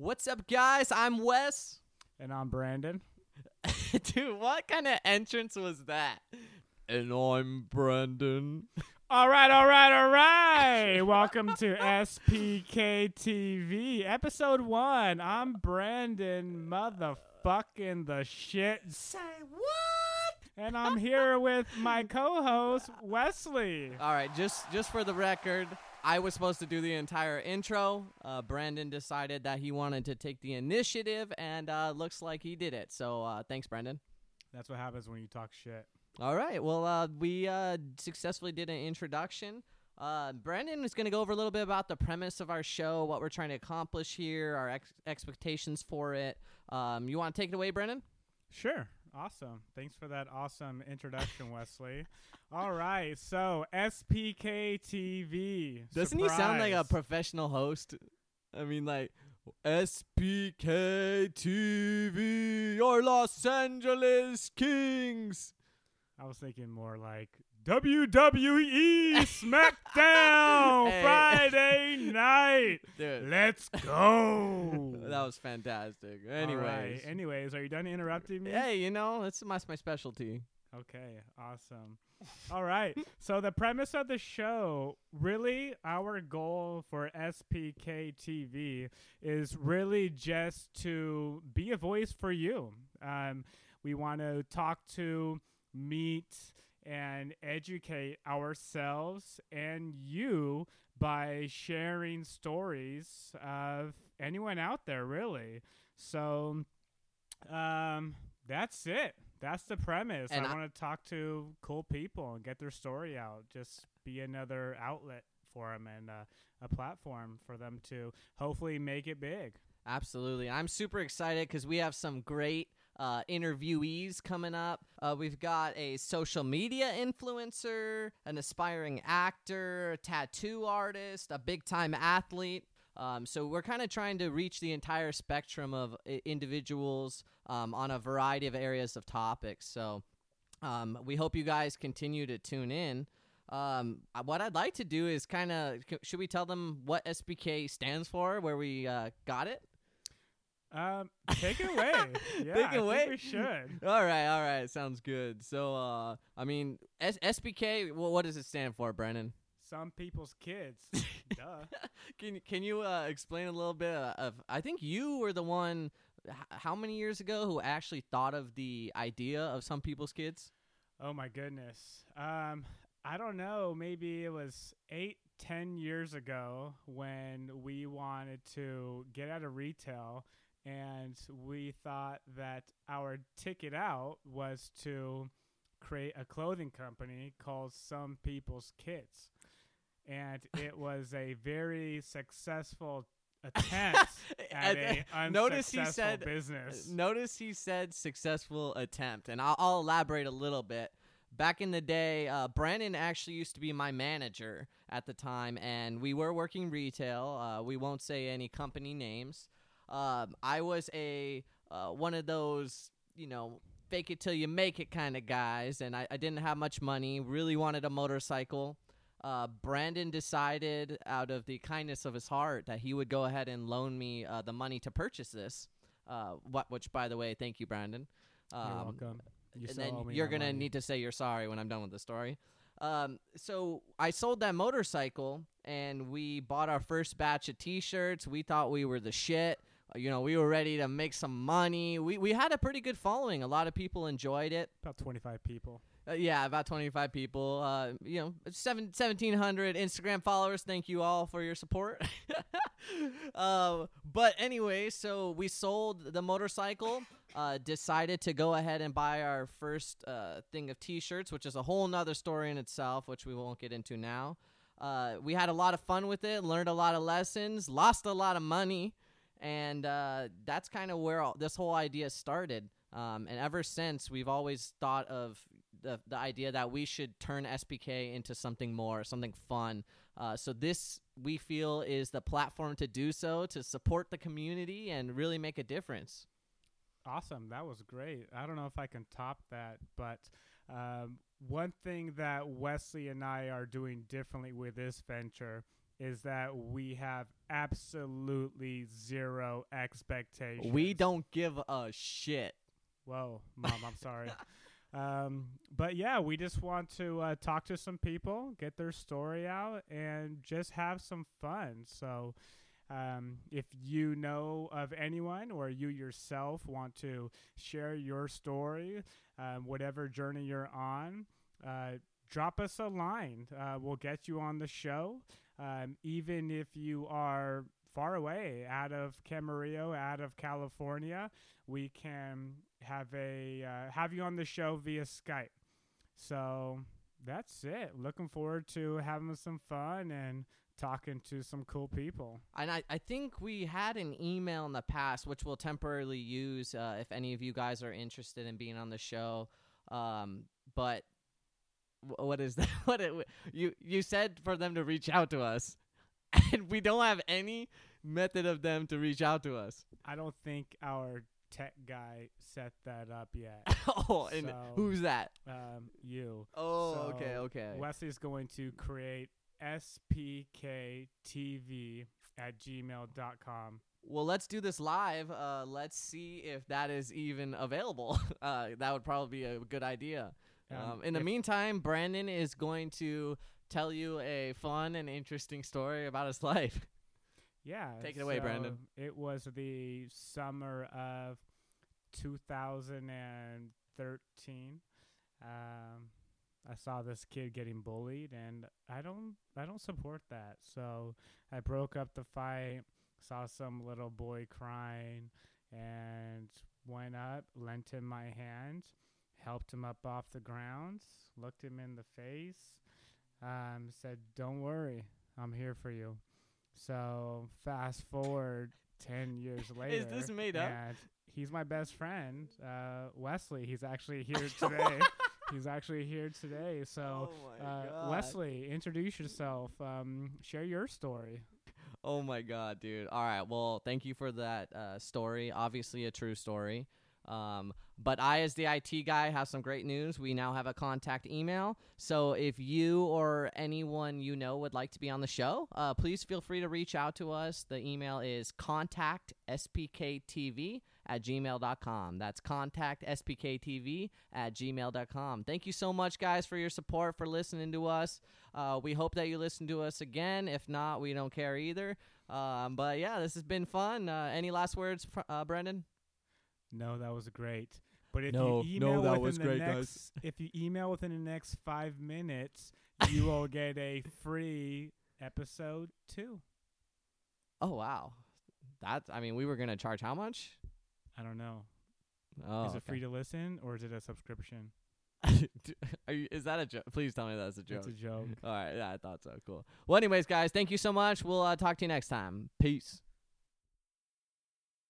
What's up, guys? I'm Wes. And I'm Brandon. Dude, what kind of entrance was that? And I'm Brandon. All right, all right, all right. Welcome to SPK TV, episode one. I'm Brandon, motherfucking the shit. Say what? And I'm here with my co-host Wesley. All right, just just for the record, I was supposed to do the entire intro. Uh, Brandon decided that he wanted to take the initiative, and uh, looks like he did it. So uh, thanks, Brandon. That's what happens when you talk shit. All right. Well, uh, we uh, successfully did an introduction. Uh, Brandon is going to go over a little bit about the premise of our show, what we're trying to accomplish here, our ex- expectations for it. Um, you want to take it away, Brandon? Sure. Awesome. Thanks for that awesome introduction, Wesley. All right. So, SPK TV. Doesn't he sound like a professional host? I mean, like SPK TV, your Los Angeles Kings. I was thinking more like WWE SmackDown Hey. Friday night. Dude, Let's go. that was fantastic. Anyways, right. Anyways, are you done interrupting me? hey, you know, that's my, my specialty. Okay, awesome. All right. So the premise of the show, really our goal for SPK TV is really just to be a voice for you. Um, we want to talk to, meet, and educate ourselves and you by sharing stories of anyone out there, really. So um, that's it. That's the premise. And I I- want to talk to cool people and get their story out. Just be another outlet for them and uh, a platform for them to hopefully make it big. Absolutely. I'm super excited because we have some great uh, interviewees coming up. Uh, we've got a social media influencer, an aspiring actor, a tattoo artist, a big time athlete. Um, so we're kind of trying to reach the entire spectrum of individuals um, on a variety of areas of topics. So um, we hope you guys continue to tune in. Um, uh, what I'd like to do is kind of should we tell them what SPK stands for, where we uh, got it? Um, take it away. yeah, Take it away. we should. All right, all right, sounds good. So, uh, I mean, S- SPK. Well, what does it stand for, Brennan? Some people's kids. Duh. Can can you uh, explain a little bit of? I think you were the one. H- how many years ago who actually thought of the idea of some people's kids? Oh my goodness. Um, I don't know. Maybe it was eight, ten years ago when we wanted to get out of retail, and we thought that our ticket out was to create a clothing company called Some People's Kids, and it was a very successful attempt at a uh, notice he unsuccessful said- business. Notice he said successful attempt, and I'll, I'll elaborate a little bit. Back in the day, uh, Brandon actually used to be my manager at the time, and we were working retail. Uh, we won't say any company names. Um, I was a uh, one of those, you know, fake it till you make it kind of guys, and I, I didn't have much money. Really wanted a motorcycle. Uh, Brandon decided, out of the kindness of his heart, that he would go ahead and loan me uh, the money to purchase this. Uh, what, which, by the way, thank you, Brandon. You're Um, welcome. You and then you're gonna money. need to say you're sorry when I'm done with the story. Um, so I sold that motorcycle, and we bought our first batch of T-shirts. We thought we were the shit. Uh, You know, we were ready to make some money. We we had a pretty good following. A lot of people enjoyed it. about 25 people. Uh, yeah, about 25 people. Uh, you know, seven, 1,700 Instagram followers. Thank you all for your support. uh, but anyway, so we sold the motorcycle. Uh, decided to go ahead and buy our first uh, thing of T-shirts, which is a whole nother story in itself, which we won't get into now. Uh, we had a lot of fun with it, learned a lot of lessons, lost a lot of money, and uh, that's kind of where all, this whole idea started. Um, and ever since, we've always thought of the the idea that we should turn SPK into something more, something fun. Uh, so this we feel is the platform to do so, to support the community and really make a difference. Awesome. That was great. I don't know if I can top that, but um, one thing that Wesley and I are doing differently with this venture is that we have absolutely zero expectations. We don't give a shit. Whoa, mom, I'm sorry. Um, but yeah, we just want to uh, talk to some people, get their story out, and just have some fun. So, um, if you know of anyone or you yourself want to share your story, um, whatever journey you're on, uh, drop us a line. Uh, we'll get you on the show. Um, even if you are far away out of Camarillo, out of California, we can have a uh, have you on the show via Skype. So that's it. Looking forward to having some fun and talking to some cool people. And I, I think we had an email in the past, which we'll temporarily use uh, if any of you guys are interested in being on the show. Um, but what is that? What it, you you said for them to reach out to us, and we don't have any method of them to reach out to us. I don't think our tech guy set that up yet. oh, and who's that? um, you. Oh, So, okay, okay. Wesley's going to create spktv at gmail.com. Well, let's do this live. Uh, let's see if that is even available. Uh, that would probably be a good idea. Um, Um, in the if- meantime, Brandon is going to tell you a fun and interesting story about his life. Yeah. Take it away, Brandon. It was the summer of 2013. Um, I saw this kid getting bullied, and I don't, I don't support that. So I broke up the fight. Saw some little boy crying, and went up, lent him my hand, helped him up off the ground, looked him in the face, um, said, "Don't worry, I'm here for you." So fast forward ten years later. Is this made up? He's my best friend, uh, Wesley. He's actually here today. he's actually here today. So, Oh uh, Wesley, introduce yourself. Um, share your story. Oh my god, dude. All right. Well, thank you for that uh, story. Obviously, a true story. Um, but I, as the IT guy, have some great news. We now have a contact email. So if you or anyone you know would like to be on the show, uh, please feel free to reach out to us. The email is contactspktv at gmail.com. That's contactspktv at gmail.com. Thank you so much, guys, for your support, for listening to us. Uh, we hope that you listen to us again. If not, we don't care either. Um, but yeah, this has been fun. Uh, any last words, uh, Brendan? No, that was great. But if No, you no, email that within the great, next, guys. if you email within the next five minutes, you will get a free episode two. Oh wow, that's. I mean, we were gonna charge how much? I don't know. Oh, is it free to listen or is it a subscription? Are you, is that a joke? Please tell me that's a joke. It's a joke. All right, yeah, I thought so. Cool. Well, anyways, guys, thank you so much. We'll uh, talk to you next time. Peace.